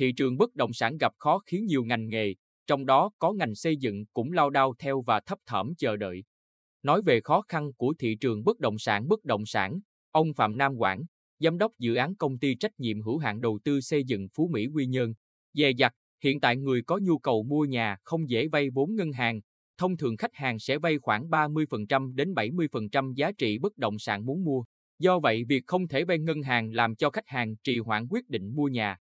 thị trường bất động sản gặp khó khiến nhiều ngành nghề, trong đó có ngành xây dựng cũng lao đao theo và thấp thỏm chờ đợi. Nói về khó khăn của thị trường bất động sản bất động sản, ông Phạm Nam Quảng, giám đốc dự án công ty trách nhiệm hữu hạn đầu tư xây dựng Phú Mỹ Quy Nhơn, dè dặt, hiện tại người có nhu cầu mua nhà không dễ vay vốn ngân hàng, thông thường khách hàng sẽ vay khoảng 30% đến 70% giá trị bất động sản muốn mua. Do vậy, việc không thể vay ngân hàng làm cho khách hàng trì hoãn quyết định mua nhà.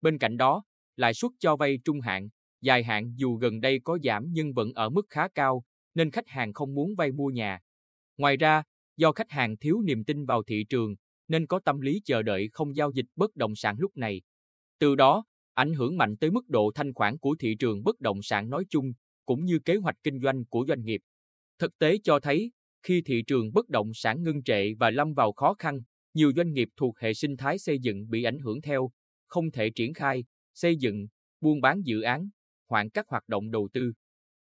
Bên cạnh đó, lãi suất cho vay trung hạn, dài hạn dù gần đây có giảm nhưng vẫn ở mức khá cao, nên khách hàng không muốn vay mua nhà. Ngoài ra, do khách hàng thiếu niềm tin vào thị trường, nên có tâm lý chờ đợi không giao dịch bất động sản lúc này. Từ đó, ảnh hưởng mạnh tới mức độ thanh khoản của thị trường bất động sản nói chung, cũng như kế hoạch kinh doanh của doanh nghiệp. Thực tế cho thấy, khi thị trường bất động sản ngưng trệ và lâm vào khó khăn, nhiều doanh nghiệp thuộc hệ sinh thái xây dựng bị ảnh hưởng theo, không thể triển khai, xây dựng, buôn bán dự án, hoãn các hoạt động đầu tư.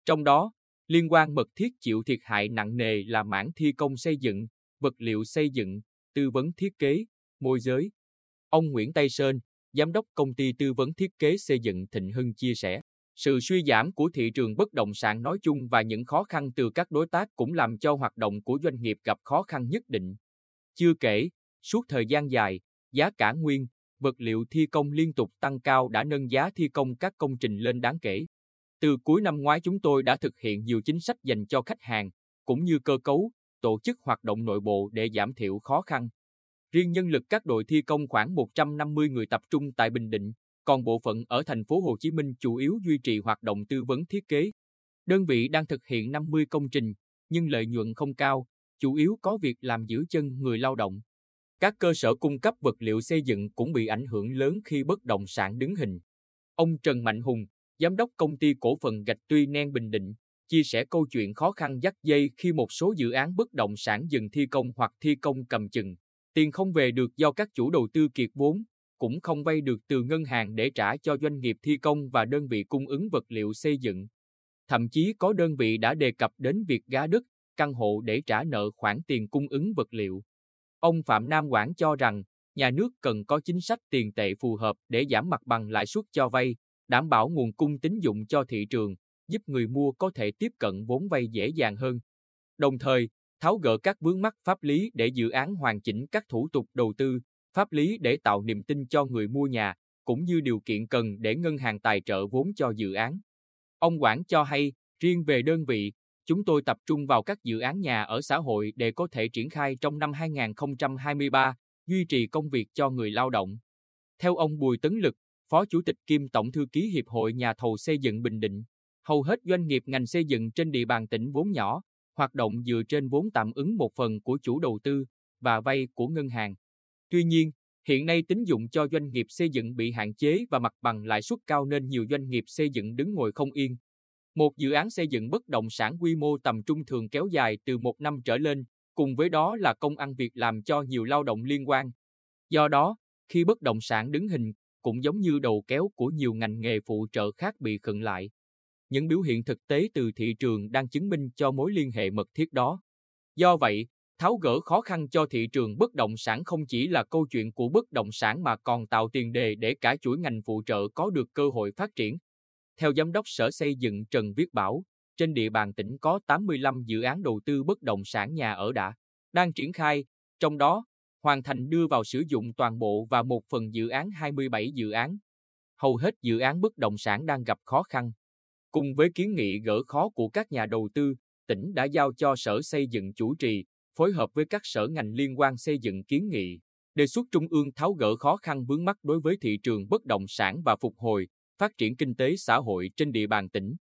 Trong đó, liên quan mật thiết chịu thiệt hại nặng nề là mảng thi công xây dựng, vật liệu xây dựng, tư vấn thiết kế, môi giới. Ông Nguyễn Tây Sơn, giám đốc công ty tư vấn thiết kế xây dựng Thịnh Hưng chia sẻ, sự suy giảm của thị trường bất động sản nói chung và những khó khăn từ các đối tác cũng làm cho hoạt động của doanh nghiệp gặp khó khăn nhất định. Chưa kể, suốt thời gian dài, giá cả nguyên, vật liệu thi công liên tục tăng cao đã nâng giá thi công các công trình lên đáng kể. Từ cuối năm ngoái chúng tôi đã thực hiện nhiều chính sách dành cho khách hàng, cũng như cơ cấu, tổ chức hoạt động nội bộ để giảm thiểu khó khăn. Riêng nhân lực các đội thi công khoảng 150 người tập trung tại Bình Định, còn bộ phận ở thành phố Hồ Chí Minh chủ yếu duy trì hoạt động tư vấn thiết kế. Đơn vị đang thực hiện 50 công trình, nhưng lợi nhuận không cao, chủ yếu có việc làm giữ chân người lao động. Các cơ sở cung cấp vật liệu xây dựng cũng bị ảnh hưởng lớn khi bất động sản đứng hình. Ông Trần Mạnh Hùng, giám đốc công ty cổ phần gạch Tuy Nen Bình Định, chia sẻ câu chuyện khó khăn dắt dây khi một số dự án bất động sản dừng thi công hoặc thi công cầm chừng. Tiền không về được do các chủ đầu tư kiệt vốn, cũng không vay được từ ngân hàng để trả cho doanh nghiệp thi công và đơn vị cung ứng vật liệu xây dựng. Thậm chí có đơn vị đã đề cập đến việc gá đất, căn hộ để trả nợ khoản tiền cung ứng vật liệu. Ông Phạm Nam Quảng cho rằng, nhà nước cần có chính sách tiền tệ phù hợp để giảm mặt bằng lãi suất cho vay, đảm bảo nguồn cung tín dụng cho thị trường, giúp người mua có thể tiếp cận vốn vay dễ dàng hơn. Đồng thời, tháo gỡ các vướng mắc pháp lý để dự án hoàn chỉnh các thủ tục đầu tư, pháp lý để tạo niềm tin cho người mua nhà, cũng như điều kiện cần để ngân hàng tài trợ vốn cho dự án. Ông Quảng cho hay, riêng về đơn vị, chúng tôi tập trung vào các dự án nhà ở xã hội để có thể triển khai trong năm 2023, duy trì công việc cho người lao động. Theo ông Bùi Tấn Lực, Phó Chủ tịch kiêm Tổng Thư ký Hiệp hội Nhà thầu xây dựng Bình Định, hầu hết doanh nghiệp ngành xây dựng trên địa bàn tỉnh vốn nhỏ, hoạt động dựa trên vốn tạm ứng một phần của chủ đầu tư và vay của ngân hàng. Tuy nhiên, hiện nay tín dụng cho doanh nghiệp xây dựng bị hạn chế và mặt bằng lãi suất cao nên nhiều doanh nghiệp xây dựng đứng ngồi không yên. Một dự án xây dựng bất động sản quy mô tầm trung thường kéo dài từ một năm trở lên, cùng với đó là công ăn việc làm cho nhiều lao động liên quan. Do đó, khi bất động sản đứng hình, cũng giống như đầu kéo của nhiều ngành nghề phụ trợ khác bị khựng lại. Những biểu hiện thực tế từ thị trường đang chứng minh cho mối liên hệ mật thiết đó. Do vậy, tháo gỡ khó khăn cho thị trường bất động sản không chỉ là câu chuyện của bất động sản mà còn tạo tiền đề để cả chuỗi ngành phụ trợ có được cơ hội phát triển. Theo Giám đốc Sở Xây dựng Trần Viết Bảo, trên địa bàn tỉnh có 85 dự án đầu tư bất động sản nhà ở đã, đang triển khai, trong đó, hoàn thành đưa vào sử dụng toàn bộ và một phần dự án 27 dự án. Hầu hết dự án bất động sản đang gặp khó khăn. Cùng với kiến nghị gỡ khó của các nhà đầu tư, tỉnh đã giao cho Sở Xây dựng chủ trì, phối hợp với các sở ngành liên quan xây dựng kiến nghị, đề xuất Trung ương tháo gỡ khó khăn vướng mắt đối với thị trường bất động sản và phục hồi, phát triển kinh tế xã hội trên địa bàn tỉnh.